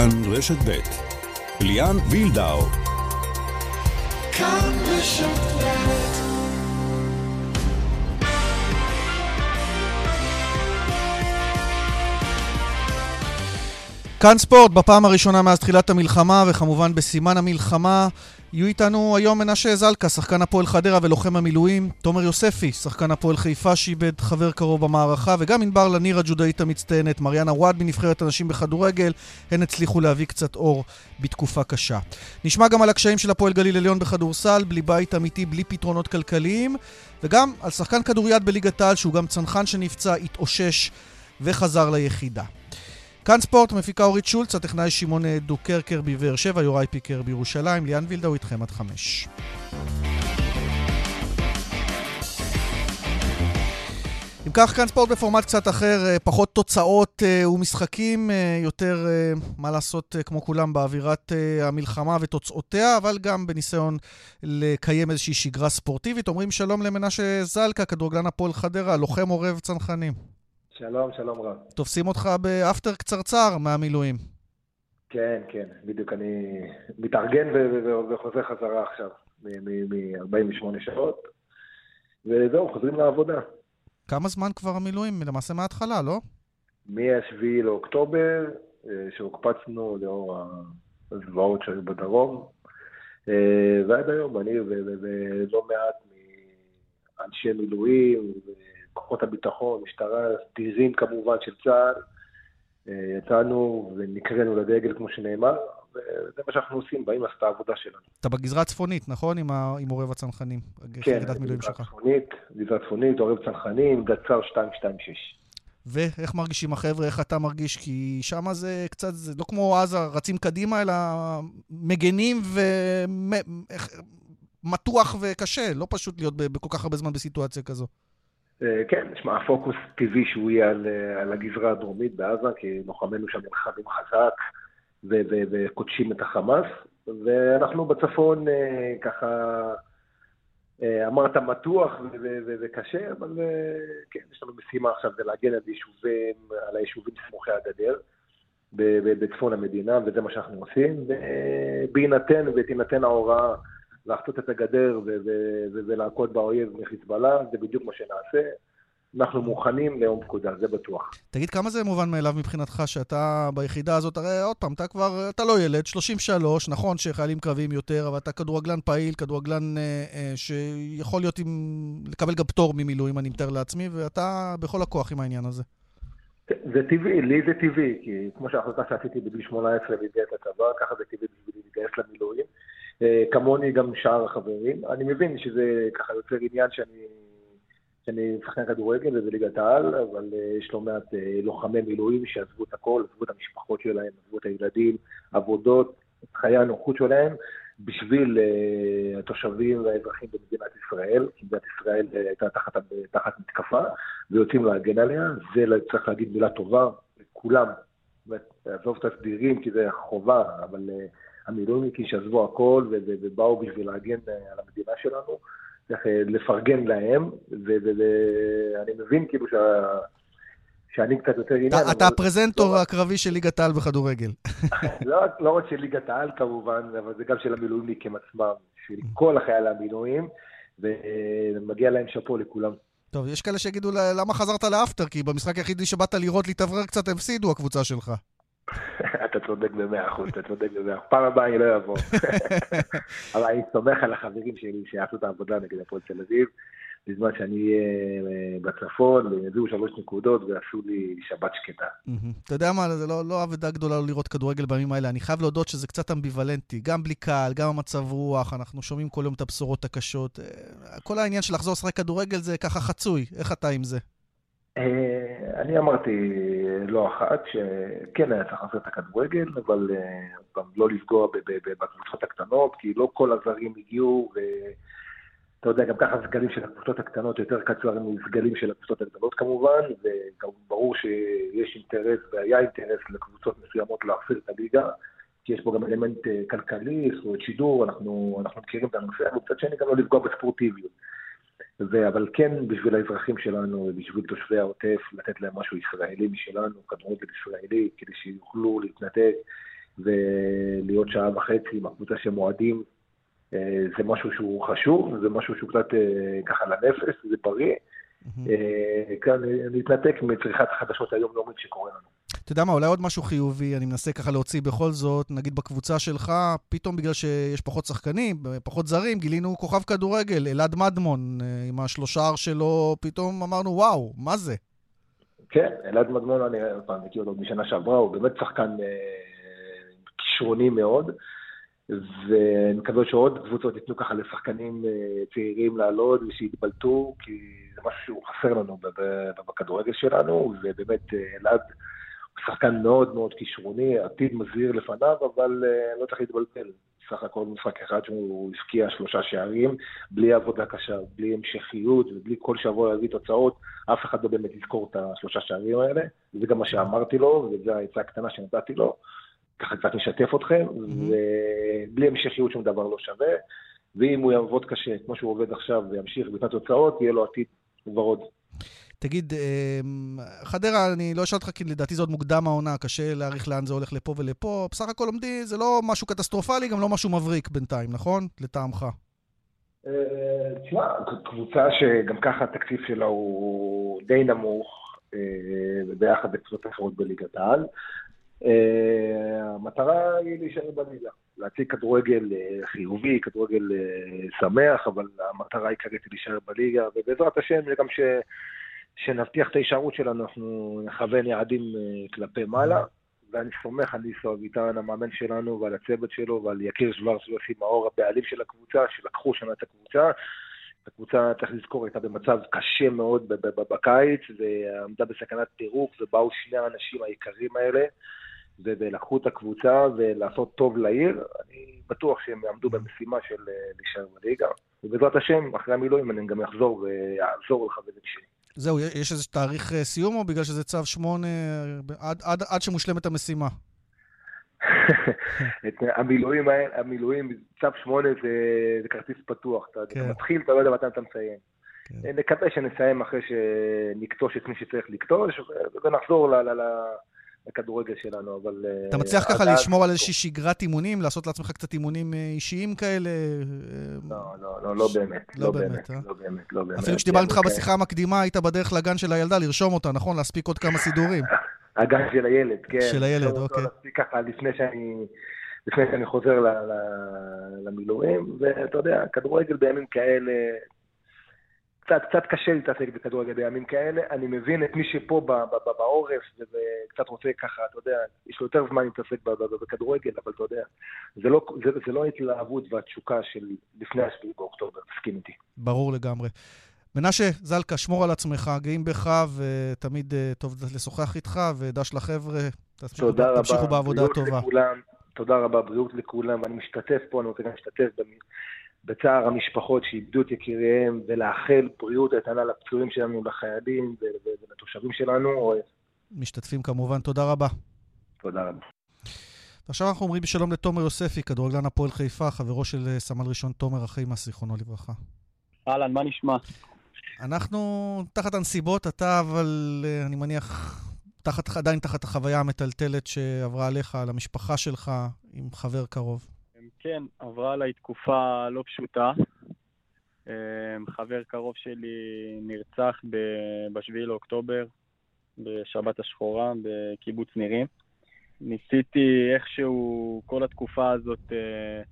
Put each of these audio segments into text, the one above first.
כאן רשת ב' ליאן וילדאו. כאן רשת ב' כאן ספורט, בפעם הראשונה מאז תחילת המלחמה, וכמובן בסימן המלחמה, יהיו איתנו היום מנשה זלקה, שחקן הפועל חדרה ולוחם המילואים, תומר יוספי, שחקן הפועל חיפה שאיבד חבר קרוב במערכה, וגם ענבר לניר הג'ודאית המצטיינת, מריאנה וואד מנבחרת הנשים בכדורגל, הן הצליחו להביא קצת אור בתקופה קשה. נשמע גם על הקשיים של הפועל גליל עליון בכדורסל, בלי בית אמיתי, בלי פתרונות כלכליים, וגם על שחקן כדוריד בליגת העל, שהוא גם צנחן שנפצע, התאושש וחזר ליחידה. כאן ספורט, מפיקה אורית שולץ, הטכנאי שמעון דוקרקר בבאר שבע, יוראי פיקר בירושלים, ליאן וילדאו איתכם עד חמש. אם כך, כאן ספורט בפורמט קצת אחר, אה, פחות תוצאות אה, ומשחקים, אה, יותר, מה לעשות, כמו כולם, באווירת המלחמה ותוצאותיה, אבל גם בניסיון לקיים איזושהי שגרה ספורטיבית. אומרים שלום למנשה זלקה, כדורגלן הפועל חדרה, לוחם עורב צנחנים. שלום, שלום רב. תופסים אותך באפטר קצרצר מהמילואים. כן, כן, בדיוק. אני מתארגן וחוזר חזרה עכשיו, מ-48 שעות, וזהו, חוזרים לעבודה. כמה זמן כבר המילואים? למעשה מההתחלה, לא? מ-7 לאוקטובר, אה, שהוקפצנו לאור הזוועות שהיו בדרום, אה, ועד היום אני ולא מעט מאנשי מילואים, כוחות הביטחון, משטרה, סדירים כמובן של צה"ל. אה, יצאנו ונקראנו לדגל, כמו שנאמר, וזה מה שאנחנו עושים, באים לעשות את העבודה שלנו. אתה בגזרה הצפונית, נכון? עם, ה... עם עורב הצנחנים. כן, גזרה צפונית, גזרה צפונית, עורב צנחנים, גצר 226. ואיך מרגישים החבר'ה, איך אתה מרגיש? כי שם זה קצת, זה לא כמו עזה, רצים קדימה, אלא מגנים ומתוח וקשה, לא פשוט להיות בכל כך הרבה זמן בסיטואציה כזו. אה, כן, נשמע, הפוקוס טבעי שהוא יהיה על, אה, על הגזרה הדרומית בעזה, כי לוחמינו שם נלחמים חזק וקודשים את החמאס, ואנחנו בצפון אה, ככה, אמרת מתוח וקשה, אבל כן, יש לנו משימה עכשיו, זה להגן על יישובים, על היישובים סמוכי הגדר. בצפון המדינה, וזה מה שאנחנו עושים, ובהינתן ותינתן ההוראה לחצות את הגדר ולהכות באויב מחיזבאללה, זה בדיוק מה שנעשה. אנחנו מוכנים ליום פקודה, זה בטוח. תגיד, כמה זה מובן מאליו מבחינתך שאתה ביחידה הזאת, הרי עוד פעם, אתה כבר, אתה לא ילד, 33, נכון שחיילים קרביים יותר, אבל אתה כדורגלן פעיל, כדורגלן אה, אה, שיכול להיות עם, לקבל גם פטור ממילואים, אני מתאר לעצמי, ואתה בכל הכוח עם העניין הזה. זה טבעי, לי זה טבעי, כי כמו שההחלטה שעשיתי בגיל 18 להתגייס לצבא, ככה זה טבעי בשבילי להתגייס למילואים. אה, כמוני גם שאר החברים. אני מבין שזה ככה יוצר עניין שאני, שאני שחקן כדורגל וזה ליגת העל, אבל אה, יש לא מעט אה, לוחמי מילואים שעזבו את הכל, עזבו את המשפחות שלהם, עזבו את הילדים, עבודות, את חיי הנוחות שלהם, בשביל התושבים והאזרחים במדינת ישראל, כי מדינת ישראל הייתה תחת, תחת מתקפה, ויוצאים להגן עליה, זה צריך להגיד מילה טובה לכולם. לעזוב את הסדירים, כי זה חובה, אבל המילואימניקים שעזבו הכל ובאו בשביל להגן אה, על המדינה שלנו, צריך אה, לפרגן להם, ואני מבין כאילו שה... שאני קצת יותר עניין. אתה הפרזנטור לא הקרבי של ליגת העל בכדורגל. לא, לא רק של ליגת העל כמובן, אבל זה גם של המילואימניקים עצמם, של כל החייל המילואים, ומגיע להם שאפו לכולם. טוב, יש כאלה שיגידו, למה חזרת לאפטר? כי במשחק היחידי שבאת לראות להתאוורר קצת, הפסידו הקבוצה שלך. אתה צודק במאה אחוז, אתה צודק במאה אחוז. פעם הבאה אני לא אבוא. אבל אני סומך על החברים שלי שיעשו את העבודה נגד הפועל תל אביב, בזמן שאני אהיה אה, בצפון, והם יביאו שלוש נקודות ועשו לי שבת שקטה. אתה יודע מה, זה לא, לא אבדה גדולה לראות כדורגל בימים האלה. אני חייב להודות שזה קצת אמביוולנטי. גם בלי קהל, גם המצב רוח, אנחנו שומעים כל יום את הבשורות הקשות. אה, כל העניין של לחזור לשחק כדורגל זה ככה חצוי. איך אתה עם זה? אני אמרתי לא אחת שכן היה צריך לעשות את הכדורגל, אבל אה, גם לא לפגוע בקבוצות הקטנות, כי לא כל הזרים הגיעו, ואתה יודע, גם ככה הסגלים של הקבוצות הקטנות יותר קצרים מסגלים של הקבוצות הגדולות כמובן, וגם ברור שיש אינטרס והיה אינטרס לקבוצות מסוימות להחזיר את הליגה. כי יש פה גם אלמנט אה, כלכלי, זכויות שידור, אנחנו, אנחנו מכירים את הנושא, אבל מצד שני גם לא לפגוע בספורטיביות. ו- אבל כן בשביל האזרחים שלנו ובשביל תושבי העוטף, לתת להם משהו ישראלי משלנו, כדורגל ישראלי, כדי שיוכלו להתנתק ולהיות שעה וחצי עם הקבוצה שהם אוהדים, אה, זה משהו שהוא חשוב, זה משהו שהוא קצת אה, ככה לנפש, זה בריא. כאן להתנתק מצריכת החדשות היומיומית שקורה לנו. אתה יודע מה, אולי עוד משהו חיובי, אני מנסה ככה להוציא בכל זאת, נגיד בקבוצה שלך, פתאום בגלל שיש פחות שחקנים, פחות זרים, גילינו כוכב כדורגל, אלעד מדמון, עם השלושה שלו, פתאום אמרנו, וואו, מה זה? כן, אלעד מדמון, אני פעם מכיר אותו משנה שעברה, הוא באמת שחקן כישרוני מאוד, ואני מקווה שעוד קבוצות ייתנו ככה לשחקנים אה, צעירים לעלות ושיתבלטו, כי זה משהו שהוא חסר לנו בכדורגל שלנו, ובאמת אה, אלעד הוא שחקן מאוד מאוד כישרוני, עתיד מזהיר לפניו, אבל אה, לא צריך להתבלבל. סך הכל משחק אחד שהוא הבקיע שלושה שערים, בלי עבודה קשה, בלי המשכיות ובלי כל שבוע להביא תוצאות, אף אחד לא באמת יזכור את השלושה שערים האלה. וזה גם מה שאמרתי לו, וזו העצה הקטנה שנתתי לו. ככה קצת משתף אתכם. ובלי המשכיות שום דבר לא שווה, ואם הוא יעבוד קשה, כמו שהוא עובד עכשיו, וימשיך בתת תוצאות, יהיה לו עתיד ורוד. תגיד, אמ, חדרה, אני לא אשאל אותך, כי לדעתי זה עוד מוקדם העונה, קשה להעריך לאן זה הולך לפה ולפה. בסך הכל עומדי, זה לא משהו קטסטרופלי, גם לא משהו מבריק בינתיים, נכון? לטעמך. אה, תשמע, קבוצה שגם ככה התקציב שלה הוא די נמוך, אה, ביחד לקבוצות אחרות בליגת העל. אה, המטרה היא להישאר בליגה, להציג כדורגל אה, חיובי, כדורגל אה, שמח, אבל המטרה העיקרית היא להישאר בליגה, ובעזרת השם, גם ש... שנבטיח את ההישארות שלנו, אנחנו נכוון יעדים כלפי מעלה, ואני סומך על ניסו אביטן, המאמן שלנו, ועל הצוות שלו, ועל יקיר שוורץ ויוסי מאור, הבעלים של הקבוצה, שלקחו שנה את הקבוצה. הקבוצה, צריך לזכור, הייתה במצב קשה מאוד בקיץ, ועמדה בסכנת פירוק, ובאו שני האנשים היקרים האלה. ולקחו את הקבוצה ולעשות טוב לעיר, אני בטוח שהם יעמדו במשימה של אה, להישאר בליגה. ובעזרת השם, אחרי המילואים אני גם אחזור ויעזור לך בזה בשבילי. זהו, יש איזה תאריך אה, סיום או בגלל שזה צו שמונה, עד, עד, עד שמושלמת המשימה? את המילואים, המילואים, צו שמונה זה, זה כרטיס פתוח, אתה כן. מתחיל, אתה לא יודע מתי אתה מסיים. כן. נקווה שנסיים אחרי שנקטוש את מי שצריך לקטוש, ונחזור ל... ל, ל הכדורגל שלנו, אבל... אתה מצליח ככה לשמור על איזושהי שגרת אימונים, לעשות לעצמך קצת אימונים אה, אישיים כאלה? לא, לא, לא, לא באמת. לא, לא באמת, אה? לא באמת, לא באמת. אפילו כשדיברנו איתך בשיחה המקדימה, היית בדרך לגן של הילדה לרשום אותה, נכון? להספיק עוד כמה סידורים. הגן של הילד, כן. של הילד, אוקיי. להספיק ככה לפני שאני... לפני שאני חוזר למילואים, ואתה יודע, כדורגל בימים כאלה, קצת, קצת קשה להתעסק בכדורגל בימים כאלה. אני מבין את מי שפה בעורף וקצת רוצה ככה, אתה יודע, יש לו יותר זמן להתעסק בכדורגל, אבל אתה יודע, זה לא, זה, זה לא ההתלהבות והתשוקה של לפני השביעי באוקטובר, תסכים איתי. ברור לגמרי. מנשה, זלקה, שמור על עצמך, גאים בך, ותמיד uh, טוב לשוחח איתך, ודש לחבר'ה, תמשיכו, בעבודה הטובה. לכולם, תודה רבה, בריאות לכולם, ואני משתתף פה, אני רוצה גם להשתתף בצער המשפחות שאיבדו את יקיריהם, ולאחל בריאות איתנה לפצועים שלנו, לחיילים ולתושבים שלנו. משתתפים כמובן, תודה רבה. תודה רבה. עכשיו אנחנו אומרים שלום לתומר יוספי, כדורגלן הפועל חיפה, חברו של אה, סמל ראשון תומר אחימס, זיכרונו לברכה. אהלן, מה נשמע? אנחנו תחת הנסיבות, אתה אבל, אה, אני מניח, תחת, עדיין תחת החוויה המטלטלת שעברה עליך, על המשפחה שלך, עם חבר קרוב. כן, עברה עליי תקופה לא פשוטה. אמ, חבר קרוב שלי נרצח ב-7 לאוקטובר, בשבת השחורה, בקיבוץ נירים. ניסיתי איכשהו כל התקופה הזאת אה,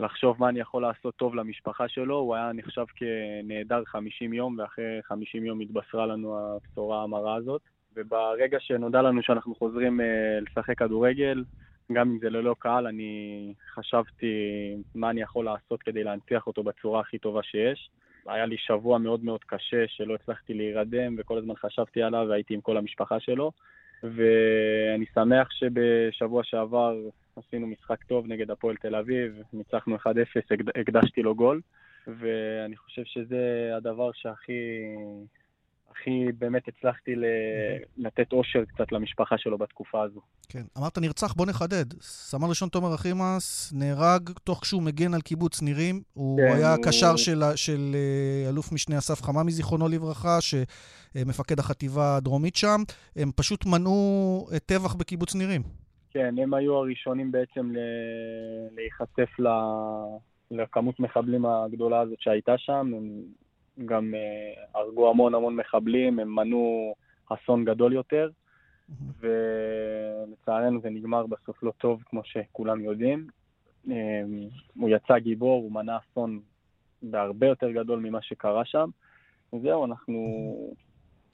לחשוב מה אני יכול לעשות טוב למשפחה שלו. הוא היה נחשב כנעדר 50 יום, ואחרי 50 יום התבשרה לנו הבשורה המרה הזאת. וברגע שנודע לנו שאנחנו חוזרים אה, לשחק כדורגל, גם אם זה ללא קהל, אני חשבתי מה אני יכול לעשות כדי להנציח אותו בצורה הכי טובה שיש. היה לי שבוע מאוד מאוד קשה שלא הצלחתי להירדם, וכל הזמן חשבתי עליו והייתי עם כל המשפחה שלו. ואני שמח שבשבוע שעבר עשינו משחק טוב נגד הפועל תל אביב, ניצחנו 1-0, הקדשתי לו גול, ואני חושב שזה הדבר שהכי הכי באמת הצלחתי לתת אושר קצת למשפחה שלו בתקופה הזו. כן, אמרת נרצח, בוא נחדד. סמל ראשון תומר אחימס נהרג תוך שהוא מגן על קיבוץ נירים. הוא כן, היה הוא... קשר של, של אה, אלוף משנה אסף חממי, זיכרונו לברכה, שמפקד החטיבה הדרומית שם. הם פשוט מנעו טבח בקיבוץ נירים. כן, הם היו הראשונים בעצם להיחשף לכמות מחבלים הגדולה הזאת שהייתה שם. הם גם uh, הרגו המון המון מחבלים, הם מנעו אסון גדול יותר, ולצערנו זה נגמר בסוף לא טוב, כמו שכולם יודעים. Um, הוא יצא גיבור, הוא מנע אסון בהרבה יותר גדול ממה שקרה שם. וזהו, אנחנו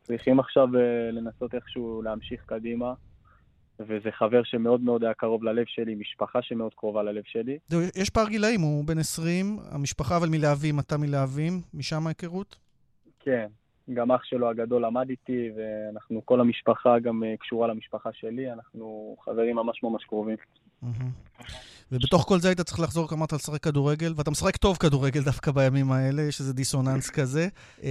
צריכים עכשיו uh, לנסות איכשהו להמשיך קדימה. וזה חבר שמאוד מאוד היה קרוב ללב שלי, משפחה שמאוד קרובה ללב שלי. יש פער גילאים, הוא בן 20, המשפחה אבל מלהבים, אתה מלהבים, משם ההיכרות? כן, גם אח שלו הגדול למד איתי, ואנחנו, כל המשפחה גם אה, קשורה למשפחה שלי, אנחנו חברים ממש ממש קרובים. ובתוך כל זה היית צריך לחזור, אמרת, לשחק כדורגל, ואתה משחק טוב כדורגל דווקא בימים האלה, יש איזה דיסוננס כזה. אמ,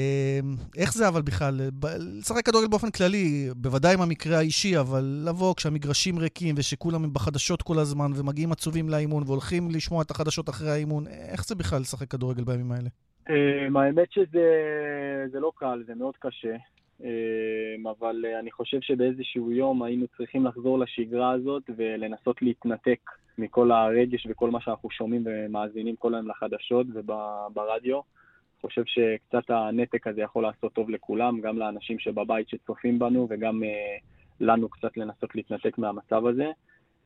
איך זה אבל בכלל? לשחק כדורגל באופן כללי, בוודאי עם המקרה האישי, אבל לבוא כשהמגרשים ריקים ושכולם בחדשות כל הזמן, ומגיעים עצובים לאימון, והולכים לשמוע את החדשות אחרי האימון, איך זה בכלל לשחק כדורגל בימים האלה? אמ, האמת שזה לא קל, זה מאוד קשה. אמ, אבל אה, אני חושב שבאיזשהו יום היינו צריכים לחזור לשגרה הזאת ולנסות להתנתק מכל הרגש וכל מה שאנחנו שומעים ומאזינים כל היום לחדשות וברדיו. אני חושב שקצת הנתק הזה יכול לעשות טוב לכולם, גם לאנשים שבבית שצופים בנו וגם אה, לנו קצת לנסות להתנתק מהמצב הזה.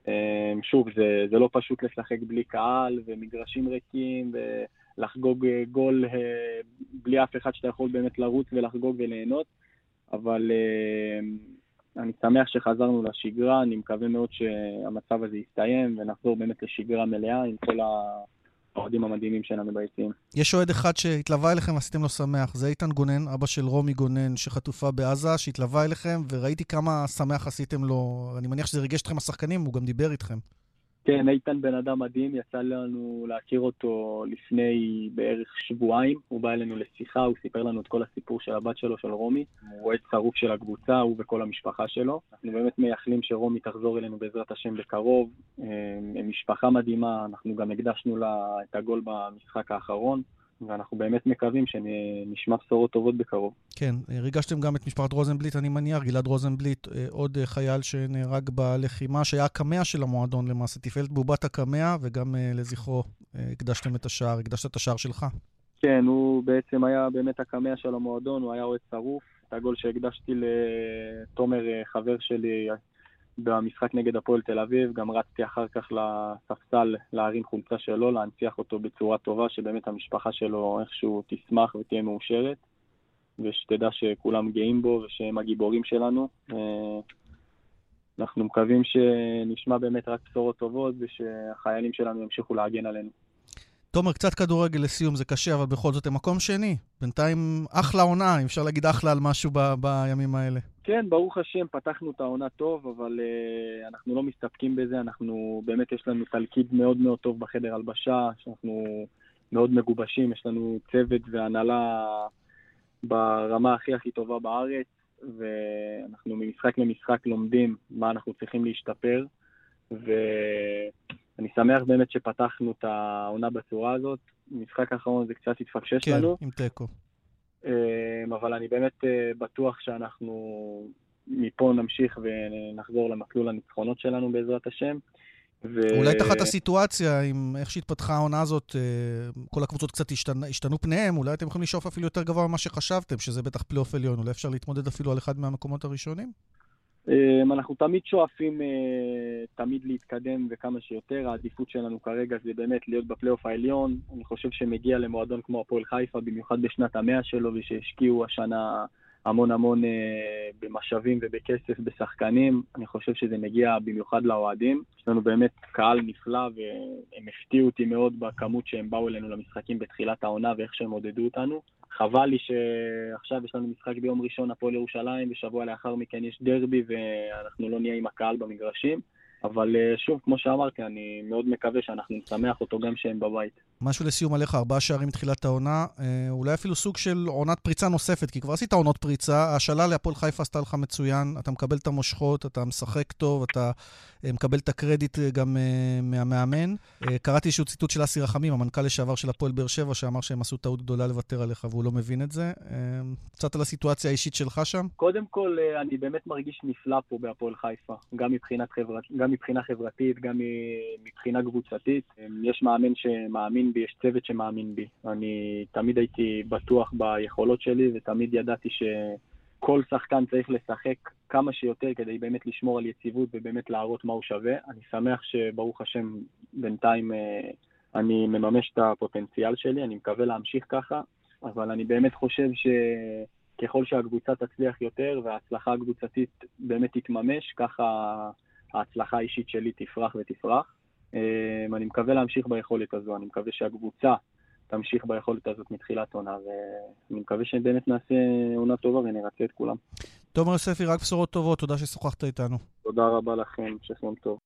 אמ, שוב, זה, זה לא פשוט לשחק בלי קהל ומגרשים ריקים ולחגוג אה, גול בלי אף אחד שאתה יכול באמת לרוץ ולחגוג וליהנות. אבל uh, אני שמח שחזרנו לשגרה, אני מקווה מאוד שהמצב הזה יסתיים ונחזור באמת לשגרה מלאה עם כל האוהדים המדהימים שלנו ביציעים. יש אוהד אחד שהתלווה אליכם ועשיתם לו שמח, זה איתן גונן, אבא של רומי גונן שחטופה בעזה, שהתלווה אליכם, וראיתי כמה שמח עשיתם לו, אני מניח שזה ריגש אתכם השחקנים, הוא גם דיבר איתכם. כן, איתן בן אדם מדהים, יצא לנו להכיר אותו לפני בערך שבועיים. הוא בא אלינו לשיחה, הוא סיפר לנו את כל הסיפור של הבת שלו, של רומי. הוא אוהד שרוף של הקבוצה, הוא וכל המשפחה שלו. אנחנו באמת מייחלים שרומי תחזור אלינו בעזרת השם בקרוב. הם משפחה מדהימה, אנחנו גם הקדשנו לה את הגול במשחק האחרון. ואנחנו באמת מקווים שנשמע בשורות טובות בקרוב. כן, ריגשתם גם את משפחת רוזנבליט, אני מניח, גלעד רוזנבליט, אה, עוד אה, חייל שנהרג בלחימה, שהיה הקמע של המועדון למעשה, תפעלת בובת הקמע, וגם אה, לזכרו הקדשתם את השער, הקדשת את השער שלך. כן, הוא בעצם היה באמת הקמע של המועדון, הוא היה אוהד שרוף. את הגול שהקדשתי לתומר, חבר שלי, במשחק נגד הפועל תל אביב, גם רצתי אחר כך לספסל להרים חולצה שלו, להנציח אותו בצורה טובה, שבאמת המשפחה שלו איכשהו תשמח ותהיה מאושרת, ושתדע שכולם גאים בו ושהם הגיבורים שלנו. אה, אנחנו מקווים שנשמע באמת רק בשורות טובות ושהחיילים שלנו ימשיכו להגן עלינו. תומר, קצת כדורגל לסיום, זה קשה, אבל בכל זאת הם מקום שני. בינתיים אחלה עונה, אם אפשר להגיד אחלה על משהו ב- בימים האלה. כן, ברוך השם, פתחנו את העונה טוב, אבל uh, אנחנו לא מסתפקים בזה, אנחנו, באמת יש לנו תלכיד מאוד מאוד טוב בחדר הלבשה, שאנחנו מאוד מגובשים, יש לנו צוות והנהלה ברמה הכי הכי טובה בארץ, ואנחנו ממשחק למשחק לומדים מה אנחנו צריכים להשתפר, ואני שמח באמת שפתחנו את העונה בצורה הזאת. משחק האחרון זה קצת התפקשש כן, לנו. כן, עם תיקו. אמ, אבל אני באמת אה, בטוח שאנחנו מפה נמשיך ונחזור למסלול הניצחונות שלנו בעזרת השם. ו... אולי תחת הסיטואציה, עם איך שהתפתחה העונה הזאת, אה, כל הקבוצות קצת השתנו, השתנו פניהם, אולי אתם יכולים לשאוף אפילו יותר גבוה ממה שחשבתם, שזה בטח פלייאוף עליון, אולי אפשר להתמודד אפילו על אחד מהמקומות הראשונים? אמ, אנחנו תמיד שואפים אה, תמיד להתקדם וכמה שיותר, העדיפות שלנו כרגע זה באמת להיות בפלייאוף העליון. אני חושב שמגיע למועדון כמו הפועל חיפה, במיוחד בשנת המאה שלו, ושהשקיעו השנה המון המון אה, במשאבים ובכסף בשחקנים. אני חושב שזה מגיע במיוחד לאוהדים. יש לנו באמת קהל נפלא, והם הפתיעו אותי מאוד בכמות שהם באו אלינו למשחקים בתחילת העונה ואיך שהם עודדו אותנו. חבל לי שעכשיו יש לנו משחק ביום ראשון הפועל ירושלים, ושבוע לאחר מכן יש דרבי ואנחנו לא נהיה עם הקהל במגרשים. אבל אה, שוב, כמו שאמרתי, אני מאוד מקווה שאנחנו נשמח אותו גם שהם בבית. משהו לסיום עליך, ארבעה שערים מתחילת העונה, אה, אולי אפילו סוג של עונת פריצה נוספת, כי כבר עשית עונות פריצה, ההשאלה להפועל חיפה עשתה לך מצוין, אתה מקבל את המושכות, אתה משחק טוב, אתה אה, מקבל את הקרדיט אה, גם מהמאמן. קראתי איזשהו ציטוט של אסי רחמים, המנכ"ל לשעבר של הפועל באר שבע, שאמר שהם עשו טעות גדולה לוותר עליך והוא לא מבין את זה. קצת על הסיטואציה האישית שלך שם. קודם כל, אני באמת מרגיש נפלא פה בהפועל חיפה, גם, חברת, גם מבחינה חברתית, גם מבחינה קבוצתית. יש מאמן שמאמין בי, יש צוות שמאמין בי. אני תמיד הייתי בטוח ביכולות שלי ותמיד ידעתי שכל שחקן צריך לשחק כמה שיותר כדי באמת לשמור על יציבות ובאמת להראות מה הוא שווה. אני שמח שברוך השם בינתיים אה, אני מממש את הפוטנציאל שלי, אני מקווה להמשיך ככה, אבל אני באמת חושב שככל שהקבוצה תצליח יותר וההצלחה הקבוצתית באמת תתממש, ככה ההצלחה האישית שלי תפרח ותפרח. אה, אני מקווה להמשיך ביכולת הזו, אני מקווה שהקבוצה תמשיך ביכולת הזאת מתחילת עונה, ואני מקווה שבאמת נעשה עונה טובה ונרצה את כולם. תומר יוספי, רק בשורות טובות, תודה ששוחחת איתנו. תודה רבה לכם, המשך יום טוב.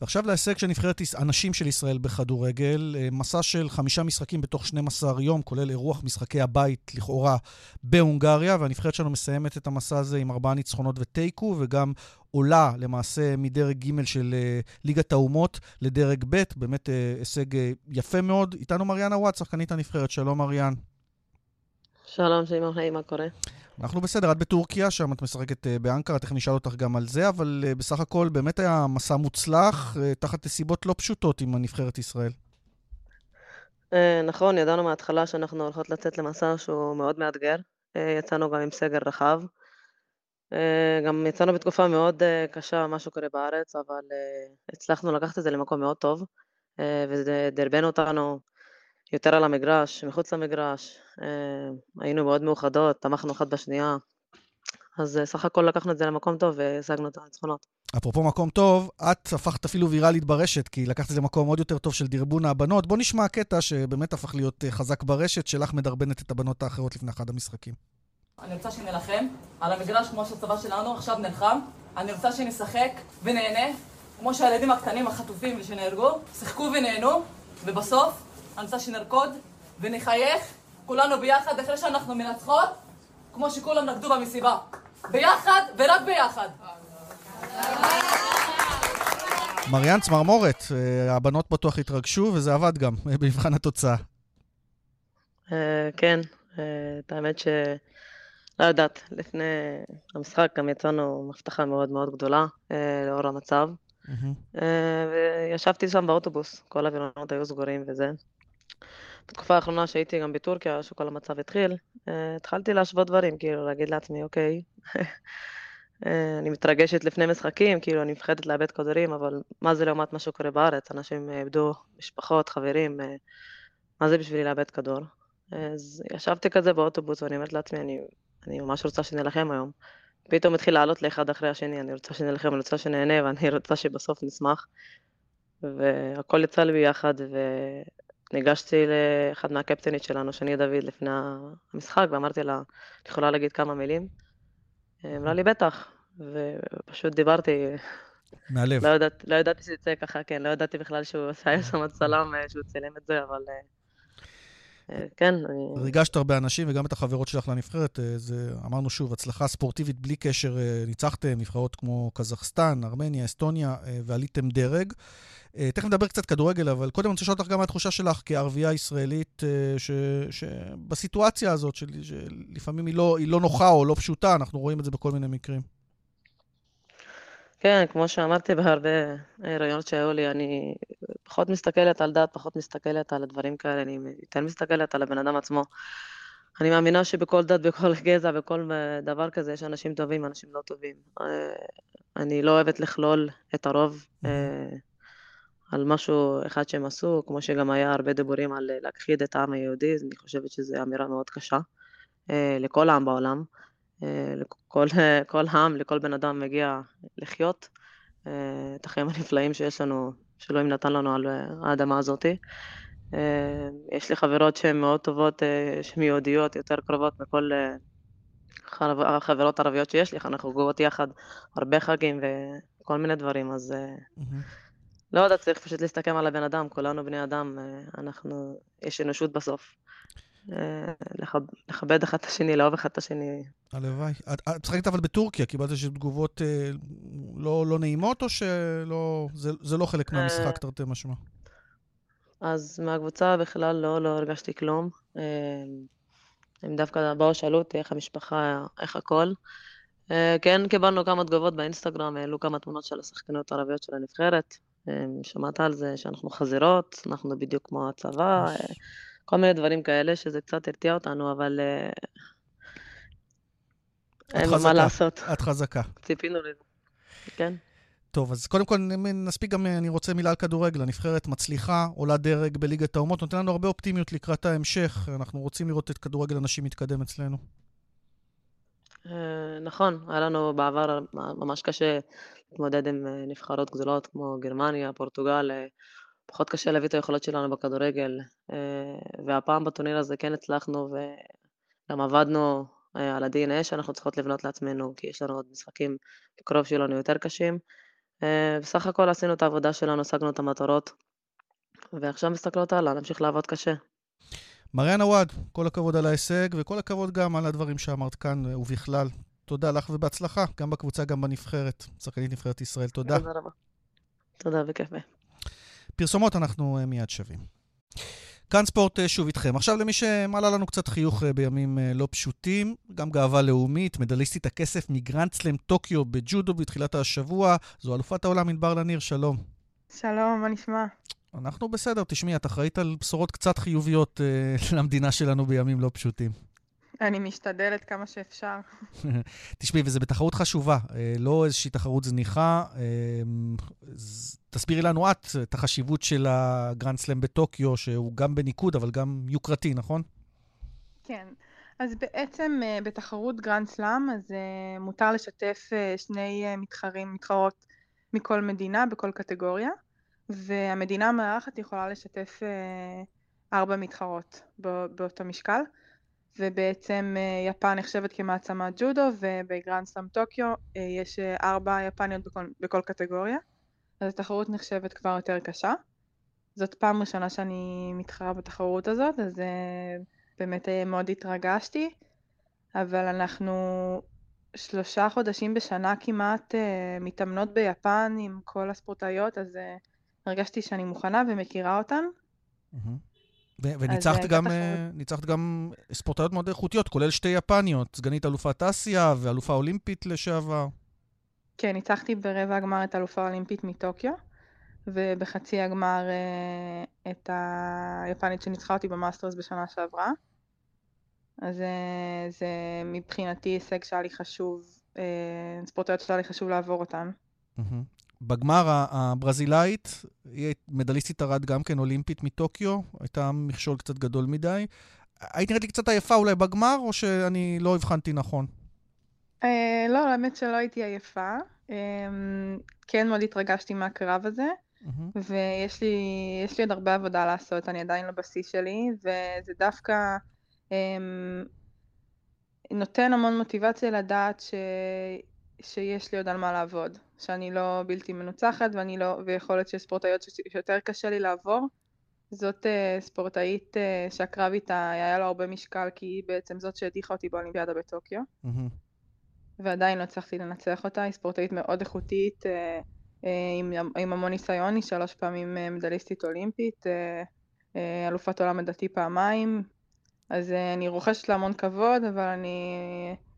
ועכשיו להישג של נבחרת הנשים של ישראל בכדורגל, אה, מסע של חמישה משחקים בתוך 12 יום, כולל אירוח משחקי הבית לכאורה בהונגריה, והנבחרת שלנו מסיימת את המסע הזה עם ארבעה ניצחונות ותיקו, וגם עולה למעשה מדרג ג' של uh, ליגת האומות לדרג ב', באמת uh, הישג יפה מאוד. איתנו מריאנה וואט, שחקנית הנבחרת, שלום מריאן. שלום, שמעון, היי, מה קורה? אנחנו בסדר, את בטורקיה, שם את משחקת uh, באנקרה, תכף נשאל אותך גם על זה, אבל uh, בסך הכל באמת היה מסע מוצלח, uh, תחת נסיבות לא פשוטות עם הנבחרת ישראל. נכון, ידענו מההתחלה שאנחנו הולכות לצאת למסע שהוא מאוד מאתגר. יצאנו גם עם סגר רחב. גם יצאנו בתקופה מאוד קשה, מה שקורה בארץ, אבל הצלחנו לקחת את זה למקום מאוד טוב, uh, ודרבנו אותנו יותר על המגרש, מחוץ למגרש, אה, היינו מאוד מאוחדות, תמכנו אחת בשנייה, אז אה, סך הכל לקחנו את זה למקום טוב והשגנו את הניצחונות. אפרופו מקום טוב, את הפכת אפילו ויראלית ברשת, כי לקחת את זה למקום עוד יותר טוב של דרבון הבנות. בוא נשמע קטע שבאמת הפך להיות אה, חזק ברשת, שלך מדרבנת את הבנות האחרות לפני אחד המשחקים. אני רוצה שנלחם על המגרש כמו שהצבא שלנו עכשיו נלחם. אני רוצה שנשחק ונהנה, כמו שהילדים הקטנים החטופים שנהרגו, שיחקו ונהנו, ובסוף אני רוצה שנרקוד ונחייך כולנו ביחד אחרי שאנחנו מנצחות, כמו שכולם נקדו במסיבה. ביחד ורק ביחד. מריאן צמרמורת, אה, הבנות בטוח התרגשו וזה עבד גם במבחן התוצאה. אה, כן, אה, את האמת ש... לא יודעת, לפני המשחק גם יצאנו מבטחה מאוד מאוד גדולה לאור המצב. וישבתי שם באוטובוס, כל הווילונות היו סגורים וזה. בתקופה האחרונה שהייתי גם בטורקיה, שכל המצב התחיל, אה, התחלתי להשוות דברים, כאילו להגיד לעצמי, אוקיי, אה, אני מתרגשת לפני משחקים, כאילו אני מפחדת לאבד כדורים, אבל מה זה לעומת מה שקורה בארץ? אנשים איבדו משפחות, חברים, אה, מה זה בשבילי לאבד כדור? אז ישבתי כזה באוטובוס ואני אומרת לעצמי, אני, אני ממש רוצה שנלחם היום. פתאום התחיל לעלות לאחד אחרי השני, אני רוצה שנלחם, אני רוצה שנהנה ואני רוצה שבסוף נשמח. והכל יצא לי ביחד, ניגשתי לאחד מהקפטנית שלנו, שני דוד, לפני המשחק, ואמרתי לה, את יכולה להגיד כמה מילים? אמרה לי, בטח, ופשוט דיברתי. מהלב. לא, יודעת, לא ידעתי שזה יצא ככה, כן, לא ידעתי בכלל שהוא עשה שם צלם, אה, שהוא צילם את זה, אבל... אה, אה, כן. ריגשת הרבה אנשים וגם את החברות שלך לנבחרת. זה, אמרנו שוב, הצלחה ספורטיבית בלי קשר, ניצחתם נבחרות כמו קזחסטן, ארמניה, אסטוניה, ועליתם דרג. אה, תכף נדבר קצת כדורגל, אבל קודם אני רוצה לשאול אותך גם מה התחושה שלך כערבייה ישראלית, אה, שבסיטואציה הזאת, שלפעמים היא לא, היא לא נוחה או לא פשוטה, אנחנו רואים את זה בכל מיני מקרים. כן, כמו שאמרתי בהרבה רעיונות שהיו לי, אני פחות מסתכלת על דת, פחות מסתכלת על הדברים כאלה, אני יותר מסתכלת על הבן אדם עצמו. אני מאמינה שבכל דת, בכל גזע, בכל דבר כזה, יש אנשים טובים, אנשים לא טובים. אה, אני לא אוהבת לכלול את הרוב. על משהו אחד שהם עשו, כמו שגם היה הרבה דיבורים על להכחיד את העם היהודי, אני חושבת שזו אמירה מאוד קשה אה, לכל העם בעולם. אה, לכל כל העם, לכל בן אדם מגיע לחיות אה, את החיים הנפלאים שיש לנו, שאלוהים נתן לנו על האדמה הזאת. יש לי חברות שהן מאוד טובות, שהן יהודיות, יותר קרובות מכל החברות הערביות שיש לי, אנחנו גובות יחד הרבה חגים וכל מיני דברים, אז... Mm-hmm. לא יודעת, צריך פשוט להסתכל על הבן אדם, כולנו בני אדם, אה, אנחנו, יש אנושות בסוף. אה, לכבד אחד את השני, לאהוב אחד את השני. הלוואי. את משחקת אבל בטורקיה, קיבלת איזה תגובות אה, לא, לא נעימות, או שלא, זה, זה לא חלק מהמשחק, תרתי משמע? אז מהקבוצה בכלל לא, לא הרגשתי כלום. הם דווקא באו, שאלו אותי איך המשפחה, איך הכל. כן, קיבלנו כמה תגובות באינסטגרם, העלו כמה תמונות של השחקניות הערביות של הנבחרת. שמעת על זה שאנחנו חזירות, אנחנו בדיוק כמו הצבא, כל מיני דברים כאלה, שזה קצת הרתיע אותנו, אבל אה, אין מה לעשות. את חזקה. ציפינו לזה, כן. טוב, אז קודם כל נספיק גם, אני רוצה מילה על כדורגל. הנבחרת מצליחה, עולה דרג בליגת האומות, נותן לנו הרבה אופטימיות לקראת ההמשך. אנחנו רוצים לראות את כדורגל הנשים מתקדם אצלנו. אה, נכון, היה לנו בעבר ממש קשה להתמודד עם אה, נבחרות גדולות כמו גרמניה, פורטוגל, אה, פחות קשה להביא את היכולות שלנו בכדורגל, והפעם בטורניר הזה כן הצלחנו וגם עבדנו על ה-DNA שאנחנו צריכות לבנות לעצמנו, כי יש לנו עוד משחקים בקרוב שיהיו לנו יותר קשים. בסך הכל עשינו את העבודה שלנו, השגנו את המטרות, ועכשיו מסתכלות הלאה, נמשיך לעבוד קשה. מריאנה וואד, כל הכבוד על ההישג, וכל הכבוד גם על הדברים שאמרת כאן ובכלל. תודה לך ובהצלחה, גם בקבוצה, גם בנבחרת, שחקנית נבחרת ישראל. תודה. תודה רבה. תודה וכיף. פרסומות אנחנו אה, מיד שווים. כאן ספורט אה, שוב איתכם. עכשיו למי שמעלה לנו קצת חיוך אה, בימים לא פשוטים, גם גאווה לאומית, מדליסטית הכסף מגרנדסלם טוקיו בג'ודו בתחילת השבוע, זו אלופת העולם ענבר לניר, שלום. שלום, מה נשמע? אנחנו בסדר, תשמעי, את אחראית על בשורות קצת חיוביות למדינה שלנו בימים לא פשוטים. אני משתדלת כמה שאפשר. תשמעי, וזו בתחרות חשובה, אה, לא איזושהי תחרות זניחה. אה, תסבירי לנו את את החשיבות של הגרנד סלאם בטוקיו, שהוא גם בניקוד, אבל גם יוקרתי, נכון? כן. אז בעצם אה, בתחרות גרנד סלאם, אז מותר לשתף שני מתחרים, מתחרות מכל מדינה בכל קטגוריה. והמדינה המארחת יכולה לשתף ארבע מתחרות באותו משקל, ובעצם אה, יפן נחשבת כמעצמת ג'ודו, ובגרנד סלאם טוקיו אה, יש ארבע יפניות בכל, בכל קטגוריה, אז התחרות נחשבת כבר יותר קשה. זאת פעם ראשונה שאני מתחרה בתחרות הזאת, אז באמת מאוד התרגשתי, אבל אנחנו שלושה חודשים בשנה כמעט מתאמנות ביפן עם כל הספורטאיות, אז הרגשתי שאני מוכנה ומכירה אותן. וניצחת גם, אה, ניצחת גם ספורטאיות מאוד איכותיות, כולל שתי יפניות, סגנית אלופת אסיה ואלופה אולימפית לשעבר. כן, ניצחתי ברבע הגמר את אלופה אולימפית מטוקיו, ובחצי הגמר אה, את היפנית שניצחה אותי במאסטרס בשנה שעברה. אז אה, זה מבחינתי הישג שהיה לי חשוב, ספורטאיות שהיה לי חשוב לעבור אותן. בגמר הברזילאית, היא מדליסטית ארד גם כן אולימפית מטוקיו, הייתה מכשול קצת גדול מדי. היית נראית לי קצת עייפה אולי בגמר, או שאני לא הבחנתי נכון? אה, לא, האמת שלא הייתי עייפה. אה, כן מאוד התרגשתי מהקרב הזה, ויש לי, עוד הרבה עבודה לעשות, אני עדיין לא בשיא שלי, וזה דווקא אה, נותן המון מוטיבציה לדעת ש... שיש לי עוד על מה לעבוד. שאני לא בלתי מנוצחת ואני לא, ויכול להיות שיש ספורטאיות שיותר קשה לי לעבור. זאת uh, ספורטאית uh, שהקרב איתה היה לו הרבה משקל כי היא בעצם זאת שהדיחה אותי באולימפיאדה בטוקיו. Mm-hmm. ועדיין לא הצלחתי לנצח אותה, היא ספורטאית מאוד איכותית, uh, uh, עם, עם המון ניסיון, היא שלוש פעמים uh, מדליסטית אולימפית, uh, uh, אלופת עולם לדעתי פעמיים, אז uh, אני רוכשת לה המון כבוד, אבל אני... Uh,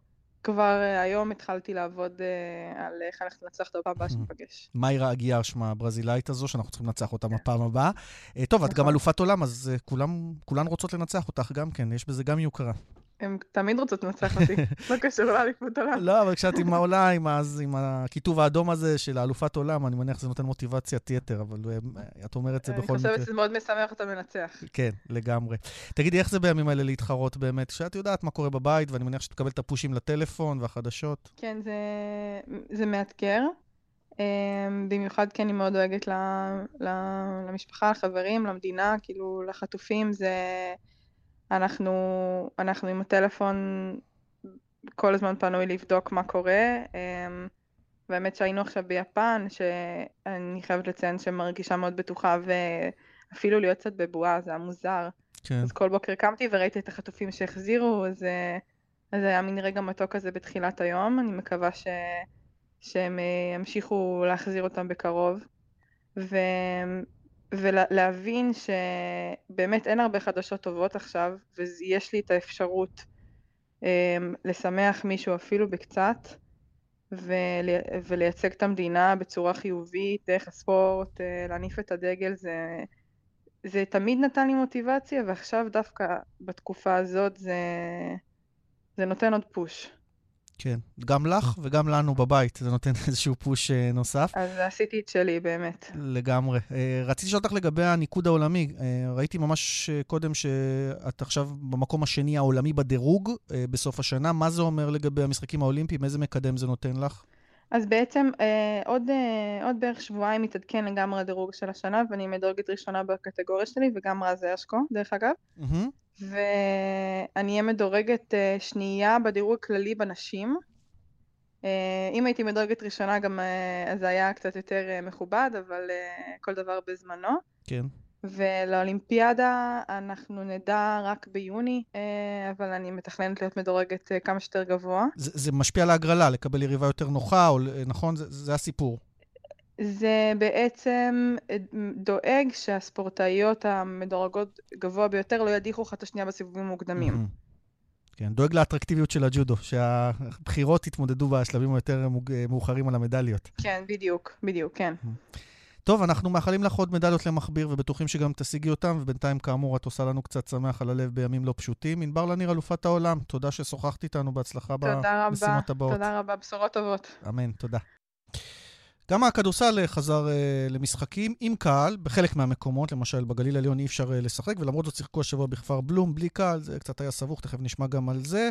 כבר אה, היום התחלתי לעבוד אה, על איך אנחנו ננצח את הפעם הבאה שניפגש. מאירה אגיאר שמה הברזילאית הזו, שאנחנו צריכים לנצח אותה בפעם הבאה. אה, טוב, את גם נכון. אלופת עולם, אז כולן רוצות לנצח אותך גם כן, יש בזה גם יוקרה. הן תמיד רוצות לנצח אותי, לא קשור לאליפות עולם. לא, אבל כשאת עם העולה, עם, עם הכיתוב האדום הזה של האלופת עולם, אני מניח שזה נותן מוטיבציית יתר, אבל אה, את אומרת את זה בכל מקרה. אני חושבת שזה מאוד משמח אותה מנצח. כן, לגמרי. תגידי, איך זה בימים האלה להתחרות באמת? כשאת יודעת מה קורה בבית, ואני מניח שאת מקבלת את הפושים לטלפון והחדשות. כן, זה, זה מאתגר. אמ, במיוחד כי אני מאוד דואגת למשפחה, לחברים, למדינה, כאילו לחטופים, זה... אנחנו, אנחנו עם הטלפון כל הזמן פנוי לבדוק מה קורה, אמ, והאמת שהיינו עכשיו ביפן, שאני חייבת לציין שמרגישה מאוד בטוחה, ואפילו להיות קצת בבועה, זה היה מוזר. כן. אז כל בוקר קמתי וראיתי את החטופים שהחזירו, אז, אז זה היה מין רגע מתוק כזה בתחילת היום, אני מקווה ש, שהם ימשיכו להחזיר אותם בקרוב. ו, ולהבין שבאמת אין הרבה חדשות טובות עכשיו, ויש לי את האפשרות אמ, לשמח מישהו אפילו בקצת, ולייצג את המדינה בצורה חיובית, דרך הספורט, אה, להניף את הדגל, זה, זה תמיד נתן לי מוטיבציה, ועכשיו דווקא בתקופה הזאת זה, זה נותן עוד פוש. כן, גם לך וגם לנו בבית, זה נותן איזשהו פוש אה, נוסף. אז עשיתי את שלי, באמת. לגמרי. אה, רציתי לשאול אותך לגבי הניקוד העולמי. אה, ראיתי ממש קודם שאת עכשיו במקום השני העולמי בדירוג בסוף השנה. מה זה אומר לגבי המשחקים האולימפיים? איזה מקדם זה נותן לך? אז בעצם עוד, עוד בערך שבועיים מתעדכן לגמרי הדירוג של השנה, ואני מדורגת ראשונה בקטגוריה שלי, וגם רז אשקו, דרך אגב. Mm-hmm. ואני אהיה מדורגת אה, שנייה בדירוג הכללי בנשים. אה, אם הייתי מדורגת ראשונה גם אה, זה היה קצת יותר מכובד, אבל כל דבר בזמנו. כן. ולאולימפיאדה אנחנו נדע רק ביוני, אבל אני מתכננת להיות מדורגת כמה שיותר גבוה. זה, זה משפיע על ההגרלה, לקבל יריבה יותר נוחה, או, נכון? זה, זה הסיפור. זה בעצם אה, דואג שהספורטאיות המדורגות גבוה ביותר לא ידיחו אחת את השנייה בסיבובים מוקדמים. כן, דואג לאטרקטיביות של הג'ודו, שהבחירות יתמודדו בשלבים היותר מאוחרים על המדליות. כן, בדיוק, בדיוק, כן. טוב, אנחנו מאחלים לך עוד מדליות למכביר ובטוחים שגם תשיגי אותם, ובינתיים, כאמור, את עושה לנו קצת שמח על הלב בימים לא פשוטים. ענבר לניר, אלופת העולם, תודה ששוחחת איתנו, בהצלחה במשימות הבאות. תודה רבה, בשורות טובות. אמן, תודה. גם הכדורסל אה, חזר uh, למשחקים עם קהל, בחלק מהמקומות, למשל בגליל העליון אי אפשר uh, לשחק, ולמרות זאת שיחקו השבוע בכפר בלום בלי קהל, זה קצת היה סבוך, תכף נשמע גם על זה.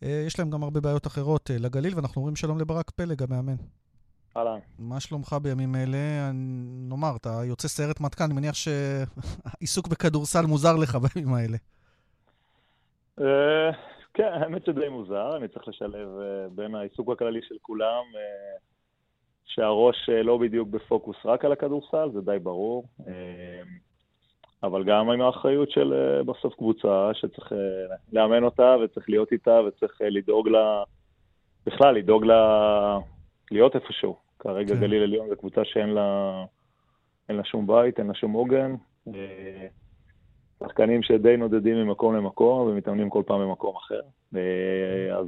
Uh, יש להם גם הרבה בעיות אחרות uh, לגליל, ואנחנו אומרים שלום לברק פלג, המאמן. אהלן. מה שלומך בימים אלה? נאמר, אתה יוצא סיירת מטכ"ל, אני מניח שעיסוק בכדורסל מוזר לך בימים האלה. כן, האמת שדי מוזר, אני צריך לשלב בין העיסוק הכללי של כולם. שהראש אה, לא בדיוק בפוקוס רק על הכדורסל, זה די ברור. אה, אבל גם עם האחריות של אה, בסוף קבוצה, שצריך לאמן אותה וצריך להיות איתה וצריך לדאוג לה, בכלל לדאוג לה, להיות איפשהו. כרגע כן. גליל עליון זו קבוצה שאין לה, אין לה שום בית, אין לה שום עוגן. שחקנים שדי נודדים ממקום למקום ומתאמנים כל פעם במקום אחר. אז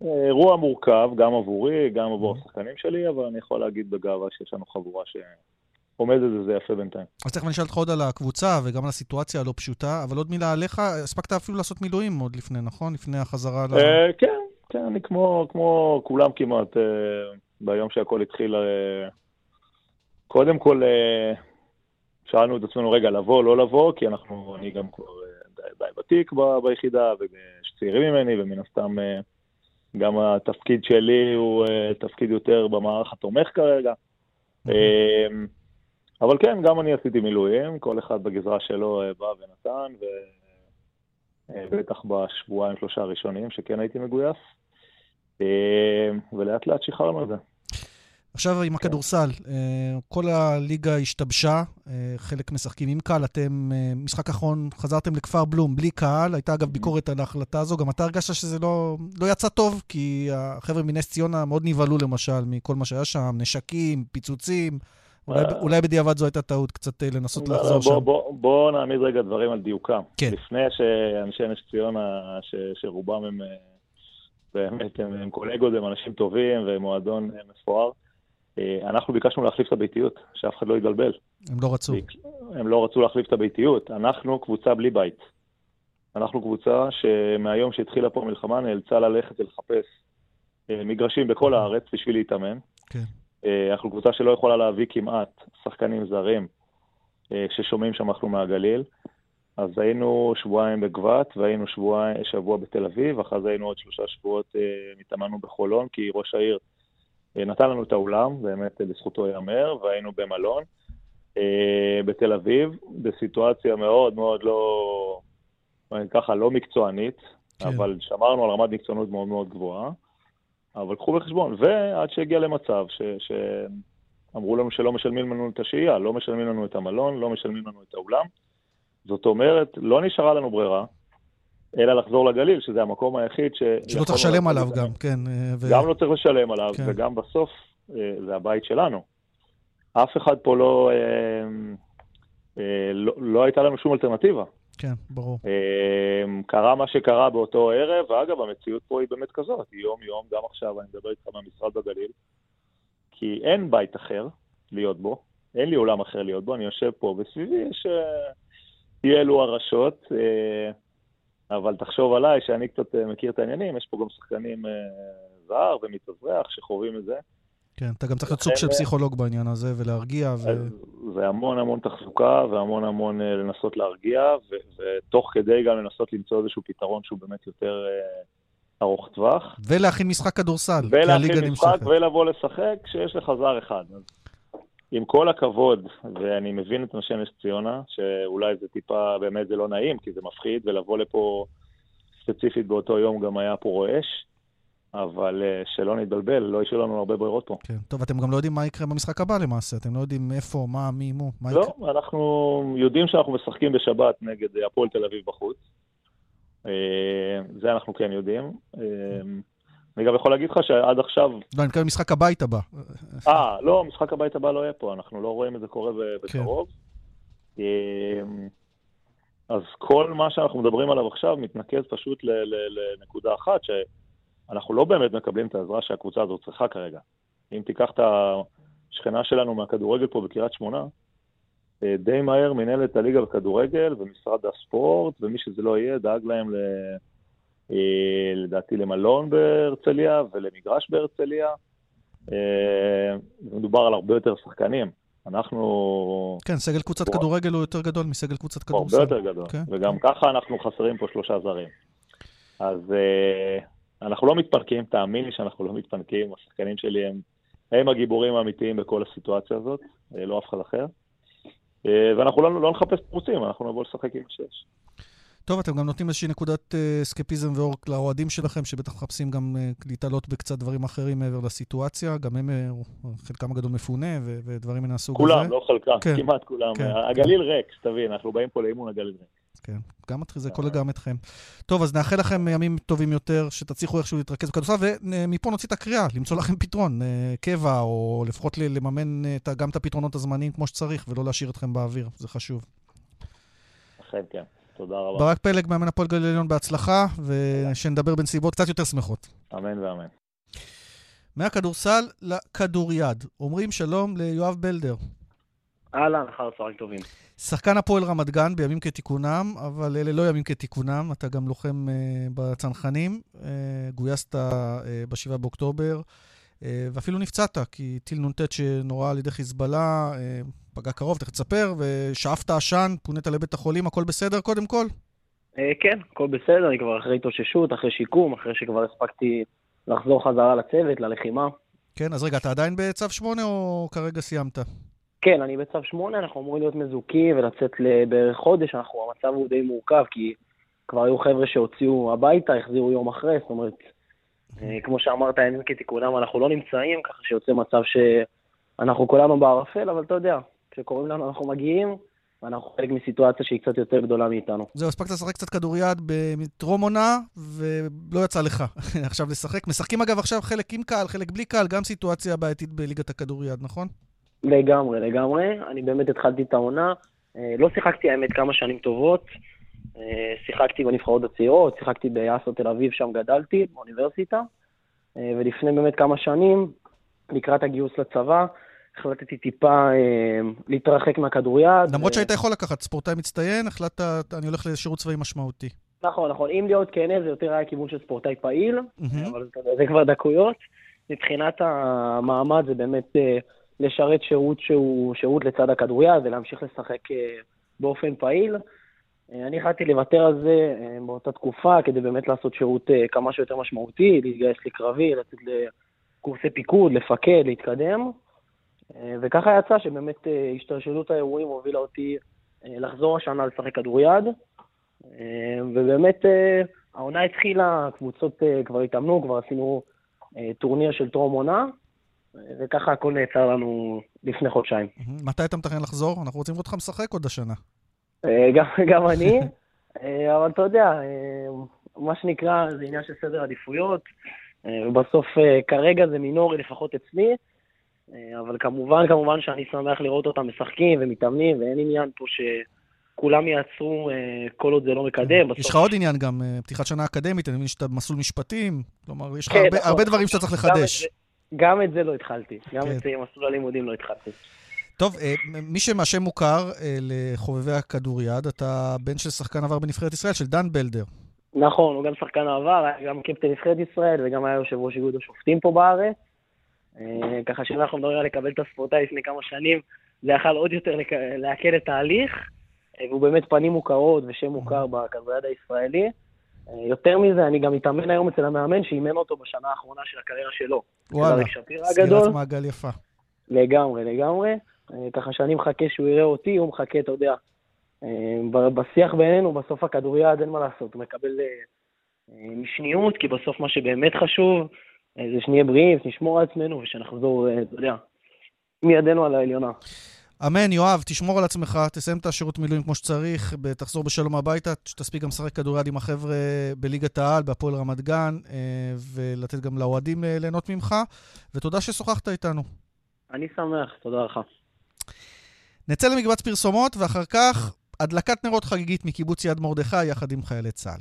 אירוע מורכב, גם עבורי, גם עבור השחקנים שלי, אבל אני יכול להגיד בגאווה שיש לנו חבורה שעומדת וזה יפה בינתיים. אז תכף אני אשאל אותך עוד על הקבוצה וגם על הסיטואציה הלא פשוטה, אבל עוד מילה עליך, הספקת אפילו לעשות מילואים עוד לפני, נכון? לפני החזרה ל... אה, כן, כן, אני כמו, כמו כולם כמעט, אה, ביום שהכל התחיל, אה, קודם כל שאלנו את עצמנו, רגע, לבוא, לא לבוא, כי אנחנו, אני גם כבר די, די ותיק ביחידה, ויש צעירים ממני, ומן הסתם... גם התפקיד שלי הוא uh, תפקיד יותר במערך התומך כרגע. Mm-hmm. Uh, אבל כן, גם אני עשיתי מילואים, כל אחד בגזרה שלו uh, בא ונתן, ובטח uh, בשבועיים שלושה הראשונים שכן הייתי מגויס, uh, ולאט לאט שחררנו את זה. עכשיו עם הכדורסל, אה, כל הליגה השתבשה, אה, חלק משחקים עם קהל, אתם, אה, משחק אחרון, חזרתם לכפר בלום בלי קהל, הייתה אגב ביקורת על ההחלטה הזו, גם אתה הרגשת שזה לא, לא יצא טוב, כי החבר'ה מנס ציונה מאוד נבהלו למשל מכל מה שהיה שם, נשקים, פיצוצים. אולי, אולי בדיעבד זו הייתה טעות, קצת לנסות לחזור בוא, שם. בוא, בוא נעמיד רגע דברים על דיוקם. כן. לפני שאנשי נס ציונה, ש, שרובם הם באמת, הם, הם קולגות, הם אנשים טובים ומועדון מפואר, אה, אנחנו ביקשנו להחליף את הביתיות, שאף אחד לא יתבלבל. הם לא רצו. הם לא רצו להחליף את הביתיות. אנחנו קבוצה בלי בית. אנחנו קבוצה שמהיום שהתחילה פה המלחמה נאלצה ללכת ולחפש אה, מגרשים בכל הארץ בשביל להתאמן. כן. אה, אנחנו קבוצה שלא יכולה להביא כמעט שחקנים זרים ששומעים שאנחנו מהגליל. אז היינו שבועיים בגבת והיינו שבוע, שבוע בתל אביב, אחרי זה היינו עוד שלושה שבועות, התאמנו בחולון, כי ראש העיר אה, נתן לנו את האולם, באמת לזכותו ייאמר, והיינו במלון אה, בתל אביב, בסיטואציה מאוד מאוד לא, ככה, לא מקצוענית, כן. אבל שמרנו על רמת מקצוענות מאוד מאוד גבוהה. אבל קחו בחשבון, ועד שהגיע למצב ש... ש... אמרו לנו שלא משלמים לנו את השהייה, לא משלמים לנו את המלון, לא משלמים לנו את האולם. זאת אומרת, לא נשארה לנו ברירה, אלא לחזור לגליל, שזה המקום היחיד ש... שלא צריך לשלם עליו גם, כן. אה, ו... גם לא צריך לשלם עליו, כן. וגם בסוף אה, זה הבית שלנו. אף אחד פה לא, לא, לא הייתה לנו שום אלטרנטיבה. כן, ברור. קרה מה שקרה באותו ערב, ואגב, המציאות פה היא באמת כזאת, יום-יום, גם עכשיו, אני מדבר איתך מהמשרד בגליל, כי אין בית אחר להיות בו, אין לי עולם אחר להיות בו, אני יושב פה, וסביבי יש... אי אלו הרשות, אבל תחשוב עליי, שאני קצת מכיר את העניינים, יש פה גם שחקנים זר ומתאזרח שחווים את זה. כן, אתה גם צריך להיות סוג של פסיכולוג בעניין הזה ולהרגיע. ו... זה המון המון תחזוקה והמון המון לנסות להרגיע, ותוך כדי גם לנסות למצוא איזשהו פתרון שהוא באמת יותר ארוך טווח. ולהכין משחק כדורסל, ולהכין משחק ולבוא לשחק כשיש לך זר אחד. אז עם כל הכבוד, ואני מבין את אנשי נס ציונה, שאולי זה טיפה, באמת זה לא נעים, כי זה מפחיד, ולבוא לפה ספציפית באותו יום גם היה פה רועש. אבל שלא נתבלבל, לא השאיר לנו הרבה ברירות פה. כן, טוב, אתם גם לא יודעים מה יקרה במשחק הבא למעשה, אתם לא יודעים איפה, מה, מי, מו, מה לא, יקרה. לא, אנחנו יודעים שאנחנו משחקים בשבת נגד הפועל תל אביב בחוץ. זה אנחנו כן יודעים. אני גם יכול להגיד לך שעד עכשיו... לא, אני מתכוון משחק הבית הבא. אה, לא, משחק הבית הבא לא יהיה פה, אנחנו לא רואים את זה קורה בקרוב. כן. אז כל מה שאנחנו מדברים עליו עכשיו מתנקז פשוט לנקודה אחת, שאנחנו לא באמת מקבלים את העזרה שהקבוצה הזאת צריכה כרגע. אם תיקח את השכנה שלנו מהכדורגל פה בקריית שמונה, די מהר מנהלת הליגה בכדורגל ומשרד הספורט ומי שזה לא יהיה דאג להם ל... לדעתי למלון בהרצליה ולמגרש בהרצליה. מדובר על הרבה יותר שחקנים. אנחנו... כן, סגל קבוצת כדורגל הוא יותר גדול מסגל קבוצת כדורסל. הרבה יותר גדול, כן. וגם ככה אנחנו חסרים פה שלושה זרים. אז אנחנו לא מתפנקים, תאמין לי שאנחנו לא מתפנקים, השחקנים שלי הם, הם הגיבורים האמיתיים בכל הסיטואציה הזאת, לא אף אחד אחר. ואנחנו לא, לא נחפש פרוצים, אנחנו נבוא לשחק עם השש. טוב, אתם גם נותנים איזושהי נקודת uh, סקפיזם ואורק לאוהדים שלכם, שבטח מחפשים גם uh, להתעלות בקצת דברים אחרים מעבר לסיטואציה. גם הם, uh, חלקם הגדול מפונה ו- ודברים מן הסוג הזה. כולם, לא חלקם, כן, כמעט כולם. כן, הגליל כן. ריק, שתבין, אנחנו באים פה לאימון הגליל ריק. כן, גם זה כולל גם אתכם. טוב, אז נאחל לכם ימים טובים יותר, שתצליחו איכשהו להתרכז בכדורסל, ומפה נוציא את הקריאה, למצוא לכם פתרון, קבע, או לפחות לממן גם את הפתרונות הזמניים כמו שצריך, ולא להשאיר אתכם באוויר, זה חשוב. אכן, כן. תודה רבה. ברק פלג, מאמן הפועל גליל עליון, בהצלחה, ושנדבר בנסיבות קצת יותר שמחות. אמן ואמן. מהכדורסל לכדוריד. אומרים שלום ליואב בלדר. אהלן, אחר צהריים טובים. שחקן הפועל רמת גן בימים כתיקונם, אבל אלה לא ימים כתיקונם, אתה גם לוחם uh, בצנחנים, uh, גויסת uh, ב-7 באוקטובר, uh, ואפילו נפצעת, כי טיל נ"ט שנורה על ידי חיזבאללה, uh, פגע קרוב, תכף תספר, ושאפת עשן, פונית לבית החולים, הכל בסדר קודם כל? כן, הכל בסדר, אני כבר אחרי התאוששות, אחרי שיקום, אחרי שכבר הספקתי לחזור חזרה לצוות, ללחימה. כן, אז רגע, אתה עדיין בצו 8 או כרגע סיימת? כן, אני בצו 8, אנחנו אמורים להיות מזוכים ולצאת לבערך חודש, אנחנו, המצב הוא די מורכב, כי כבר היו חבר'ה שהוציאו הביתה, החזירו יום אחרי, זאת אומרת, כמו שאמרת, ימים כתיקונם, אנחנו לא נמצאים, ככה שיוצא מצב שאנחנו כולנו בערפל, אבל אתה יודע, כשקוראים לנו אנחנו מגיעים, ואנחנו חלק מסיטואציה שהיא קצת יותר גדולה מאיתנו. זהו, הספקת לשחק קצת כדוריד בטרום עונה, ולא יצא לך עכשיו לשחק. משחקים אגב עכשיו חלק עם קהל, חלק בלי קהל, גם סיטואציה בעייתית בליגת הכדוריד, נכון? לגמרי, לגמרי. אני באמת התחלתי את העונה. אה, לא שיחקתי, האמת, כמה שנים טובות. אה, שיחקתי בנבחרות הצעירות, שיחקתי ביאסו תל אביב, שם גדלתי, באוניברסיטה. אה, ולפני באמת כמה שנים, לקראת הגיוס לצבא, החלטתי טיפה אה, להתרחק מהכדוריד. למרות ו... שהיית יכול לקחת ספורטאי מצטיין, החלטת, אני הולך לשירות צבאי משמעותי. נכון, נכון. אם להיות כן, זה יותר היה כיוון של ספורטאי פעיל, mm-hmm. אבל זה, זה כבר דקויות. מבחינת המעמד זה באמת אה, לשרת שירות שהוא שירות לצד הכדוריד ולהמשיך לשחק אה, באופן פעיל. אה, אני החלטתי לוותר על זה אה, באותה תקופה כדי באמת לעשות שירות אה, כמה שיותר משמעותי, להתגייס לקרבי, לצאת לקורסי פיקוד, לפקד, להתקדם. וככה יצא שבאמת השתלשלות האירועים הובילה אותי לחזור השנה לשחק כדוריד, ובאמת העונה התחילה, הקבוצות כבר התאמנו, כבר עשינו טורניר של טרום עונה, וככה הכל נעצר לנו לפני חודשיים. מתי אתה מתכנן לחזור? אנחנו רוצים לראות אותך משחק עוד השנה. גם, גם אני, אבל אתה יודע, מה שנקרא, זה עניין של סדר עדיפויות, ובסוף כרגע זה מינורי, לפחות אצלי, אבל כמובן, כמובן שאני שמח לראות אותם משחקים ומתאמנים, ואין עניין פה ש... כולם יעצרו אה, כל עוד זה לא מקדם. יש לך עוד עניין גם, אה, פתיחת שנה אקדמית, אני מבין שאתה במסלול משפטים, כלומר, יש לך כן, הרבה, נכון. הרבה דברים שאתה צריך לחדש. גם את זה לא התחלתי, גם כן. את מסלול הלימודים לא התחלתי. טוב, אה, מי שמשם מוכר לחובבי הכדוריד, אתה בן של שחקן עבר בנבחרת ישראל, של דן בלדר. נכון, הוא גם שחקן העבר, היה גם קפטן נבחרת ישראל וגם היה יושב ראש איגוד השופטים פה בארץ. ככה שאם אנחנו מדברים על לקבל את הספורטאי לפני כמה שנים, זה יכל עוד יותר להקל את ההליך. והוא באמת פנים מוכרות ושם מוכר בכדוריד הישראלי. יותר מזה, אני גם מתאמן היום אצל המאמן שאימן אותו בשנה האחרונה של הקריירה שלו. וואלה, סגירת מעגל יפה. לגמרי, לגמרי. ככה שאני מחכה שהוא יראה אותי, הוא מחכה, אתה יודע, בשיח בינינו, בסוף הכדוריד, אין מה לעשות, הוא מקבל אה, משניות, כי בסוף מה שבאמת חשוב זה שנהיה בריאים, שנשמור על עצמנו ושנחזור, אה, אתה יודע, מידנו על העליונה. אמן, יואב, תשמור על עצמך, תסיים את השירות מילואים כמו שצריך, תחזור בשלום הביתה, שתספיק גם לשחק כדוריד עם החבר'ה בליגת העל, בהפועל רמת גן, אה, ולתת גם לאוהדים אה, ליהנות ממך, ותודה ששוחחת איתנו. אני שמח, תודה לך. נצא למקבץ פרסומות, ואחר כך הדלקת נרות חגיגית מקיבוץ יד מרדכי יחד עם חיילי צה"ל.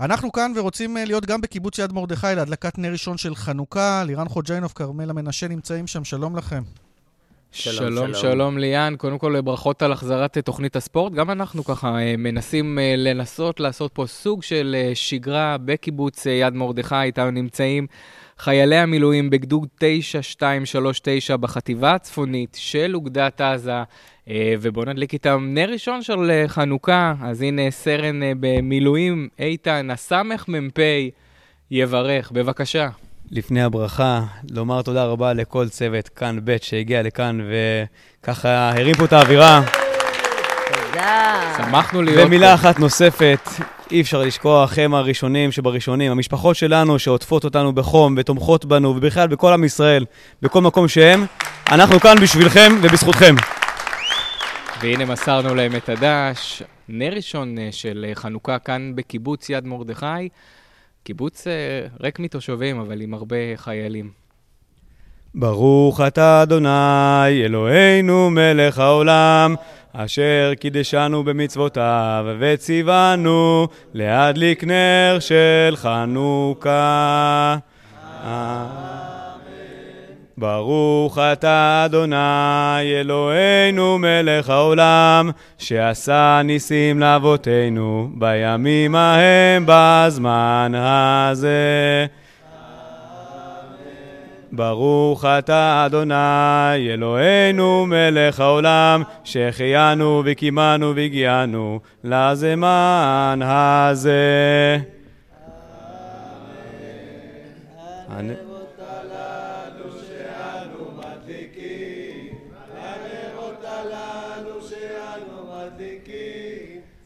אנחנו כאן ורוצים אה, להיות גם בקיבוץ יד מרדכי להדלקת נר ראשון של חנוכה. לירן חוג'יינוב, כרמלה מנשה נמצאים שם, שלום לכם. שלום, שלום, שלום ליאן. קודם כל, ברכות על החזרת תוכנית הספורט. גם אנחנו ככה אה, מנסים אה, לנסות לעשות פה סוג של אה, שגרה בקיבוץ יד מרדכי. איתנו נמצאים חיילי המילואים בגדוד 9239 בחטיבה הצפונית של אוגדת עזה, ובואו נדליק איתם נר ראשון של חנוכה. אז הנה סרן במילואים, איתן, הסמ"פ, יברך. בבקשה. לפני הברכה, לומר תודה רבה לכל צוות כאן ב' שהגיע לכאן וככה הרים פה את האווירה. תודה. שמחנו להיות פה. ומילה אחת נוספת, אי אפשר לשכוח, הם הראשונים שבראשונים, המשפחות שלנו שעוטפות אותנו בחום ותומכות בנו, ובכלל בכל עם ישראל, בכל מקום שהם, אנחנו כאן בשבילכם ובזכותכם. והנה מסרנו להם את הדש, נר ראשון אה, של אה, חנוכה כאן בקיבוץ יד מרדכי. קיבוץ אה, ריק מתושבים, אבל עם הרבה חיילים. ברוך אתה אדוני, אלוהינו מלך העולם, אשר קידשנו במצוותיו וציוונו להדליק נר של חנוכה. ברוך אתה אדוני אלוהינו מלך העולם שעשה ניסים לאבותינו בימים ההם בזמן הזה. ברוך אתה אדוני אלוהינו מלך העולם שהחיינו וקימנו והגיענו לזמן הזה. אמן.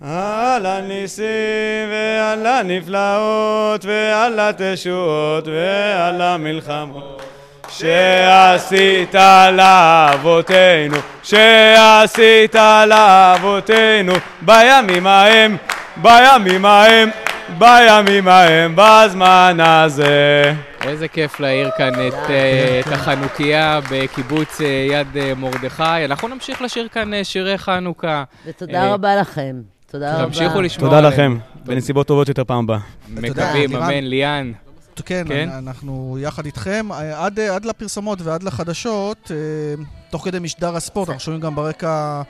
על הניסים ועל הנפלאות ועל התשועות ועל המלחמות שעשית לאבותינו, שעשית לאבותינו בימים ההם, בימים ההם, בימים ההם, בזמן הזה. איזה כיף להעיר כאן את, אה, את החנוכיה בקיבוץ אה, יד אה, מרדכי. אנחנו נמשיך לשיר כאן שירי חנוכה. ותודה רבה לכם. תודה רבה. תמשיכו לשמוע תודה לכם, בנסיבות טובות יותר פעם הבאה. מקווים, אמן, ליאן. כן, כן, אנחנו יחד איתכם. עד, עד לפרסומות ועד לחדשות, תוך כדי משדר הספורט, אנחנו שומעים גם ברקע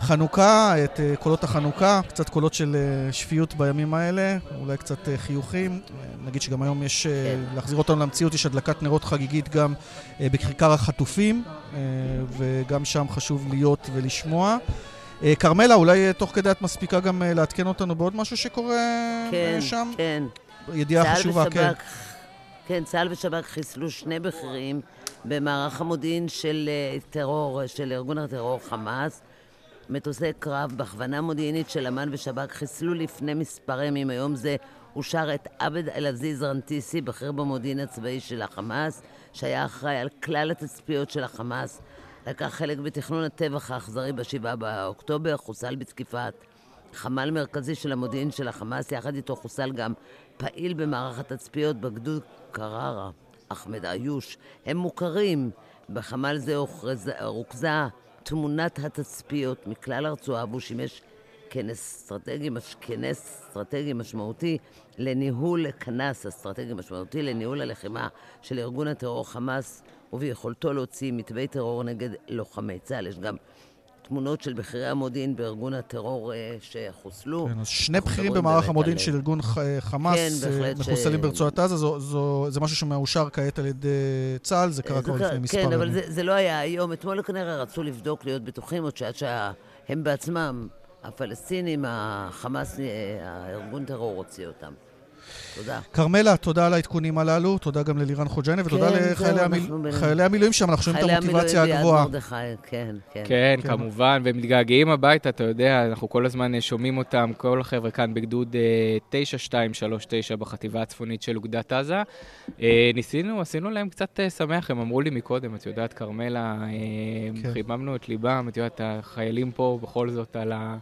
חנוכה, את קולות החנוכה, קצת קולות של שפיות בימים האלה, אולי קצת חיוכים. נגיד שגם היום יש, כן. להחזיר אותנו למציאות, יש הדלקת נרות חגיגית גם בכיכר החטופים, וגם שם חשוב להיות ולשמוע. אה, כרמלה, אולי אה, תוך כדי את מספיקה גם אה, לעדכן אותנו בעוד משהו שקורה כן, שם? כן, כן. ידיעה חשובה, ושבק, כן. כן, צה"ל ושב"כ חיסלו שני בכירים במערך המודיעין של טרור, של ארגון הטרור חמאס. מטוסי קרב בהכוונה מודיעינית של אמ"ן ושב"כ חיסלו לפני מספר ימים, היום זה הוא שר את עבד אל-עזיז רנטיסי, בכיר במודיעין הצבאי של החמאס, שהיה אחראי על כלל התצפיות של החמאס. לקח חלק בתכנון הטבח האכזרי ב-7 באוקטובר, חוסל בתקיפת חמ"ל מרכזי של המודיעין של החמאס, יחד איתו חוסל גם פעיל במערך התצפיות בגדוד קררה, אחמד איוש. הם מוכרים. בחמ"ל זה רוכזה תמונת התצפיות מכלל הרצועה, והוא שימש כנס אסטרטגי, כנס אסטרטגי משמעותי לניהול, כנס אסטרטגי משמעותי לניהול הלחימה של ארגון הטרור חמאס, וביכולתו להוציא מתווי טרור נגד לוחמי צה"ל. יש גם תמונות של בכירי המודיעין בארגון הטרור אה, שחוסלו. כן, אז שני בכירים במערך המודיעין של ארגון אה, חמאס כן, אה, מחוסלים ש... ברצועת עזה, זו, זו, זה משהו שמאושר כעת על ידי צה"ל, זה קרה כבר לפני מספר ימים. כן, אבל זה, זה לא היה היום. אתמול כנראה רצו לבדוק, להיות בטוחים, עוד שעד שהם בעצמם, הפלסטינים, החמאס, הארגון טרור הוציא אותם. תודה. כרמלה, תודה על העדכונים הללו, תודה גם ללירן חוג'יינה, ותודה כן, לחיילי המיל... בין... המילואים שם, אנחנו שומעים את המוטיבציה הגבוהה. כן, כן. כן, כן, כמובן, והם מתגעגעים הביתה, אתה יודע, אנחנו כל הזמן שומעים אותם, כל החבר'ה כאן בגדוד 9239 אה, בחטיבה הצפונית של אוגדת עזה. אה, ניסינו, עשינו להם קצת אה, שמח, הם אמרו לי מקודם, את יודעת, כרמלה, כן. חיממנו את ליבם, את יודעת, החיילים פה בכל זאת על ה...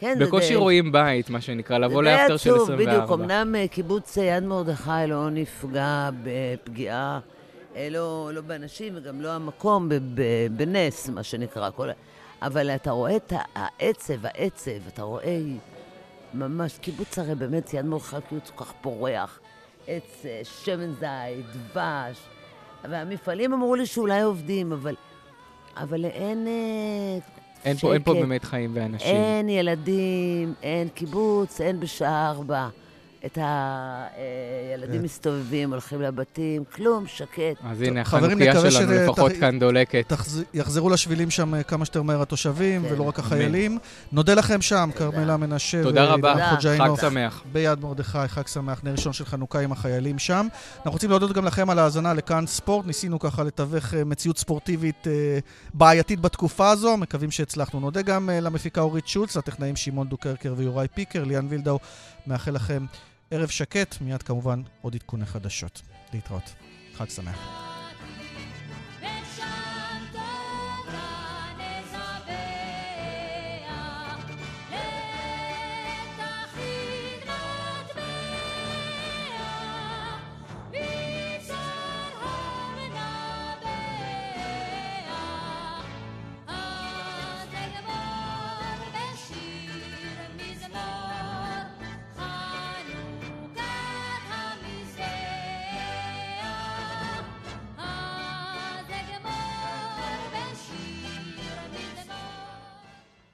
כן, בקושי זה רואים בית, מה שנקרא, לבוא לאפטר של 24. זה די עצוב, בדיוק. אמנם אה, קיבוץ יד מרדכי לא נפגע בפגיעה, אה, לא, לא באנשים וגם לא המקום, בנס, מה שנקרא. כל... אבל אתה רואה את העצב, העצב, אתה רואה ממש, קיבוץ הרי באמת יד מרדכי קיבוץ כל כך פורח. עץ, אה, שמן זית, דבש. והמפעלים אמרו לי שאולי עובדים, אבל, אבל אין אין פה, אין פה באמת חיים ואנשים. אין ילדים, אין קיבוץ, אין בשעה ארבע. את הילדים מסתובבים, הולכים לבתים, כלום, שקט. אז הנה, החנוכיה שלנו לפחות כאן דולקת. יחזרו לשבילים שם אה, כמה שיותר מהר התושבים, כן. ולא רק החיילים. נודה לכם שם, כרמלה מנשה. תודה רבה, חג שמח. ביד מרדכי, חג שמח, נר ראשון של חנוכה עם החיילים שם. אנחנו רוצים להודות גם לכם על ההאזנה לכאן ספורט. ניסינו ככה לתווך אה, מציאות ספורטיבית אה, בעייתית בתקופה הזו, מקווים שהצלחנו. נודה גם למפיקה אורית שולץ, לטכנאים שמעון דוקרקר ויוראי פיקר, ליאן וילדאו. מאחל לכם ערב שקט, מיד כמובן עוד עדכוני חדשות. להתראות. חג שמח.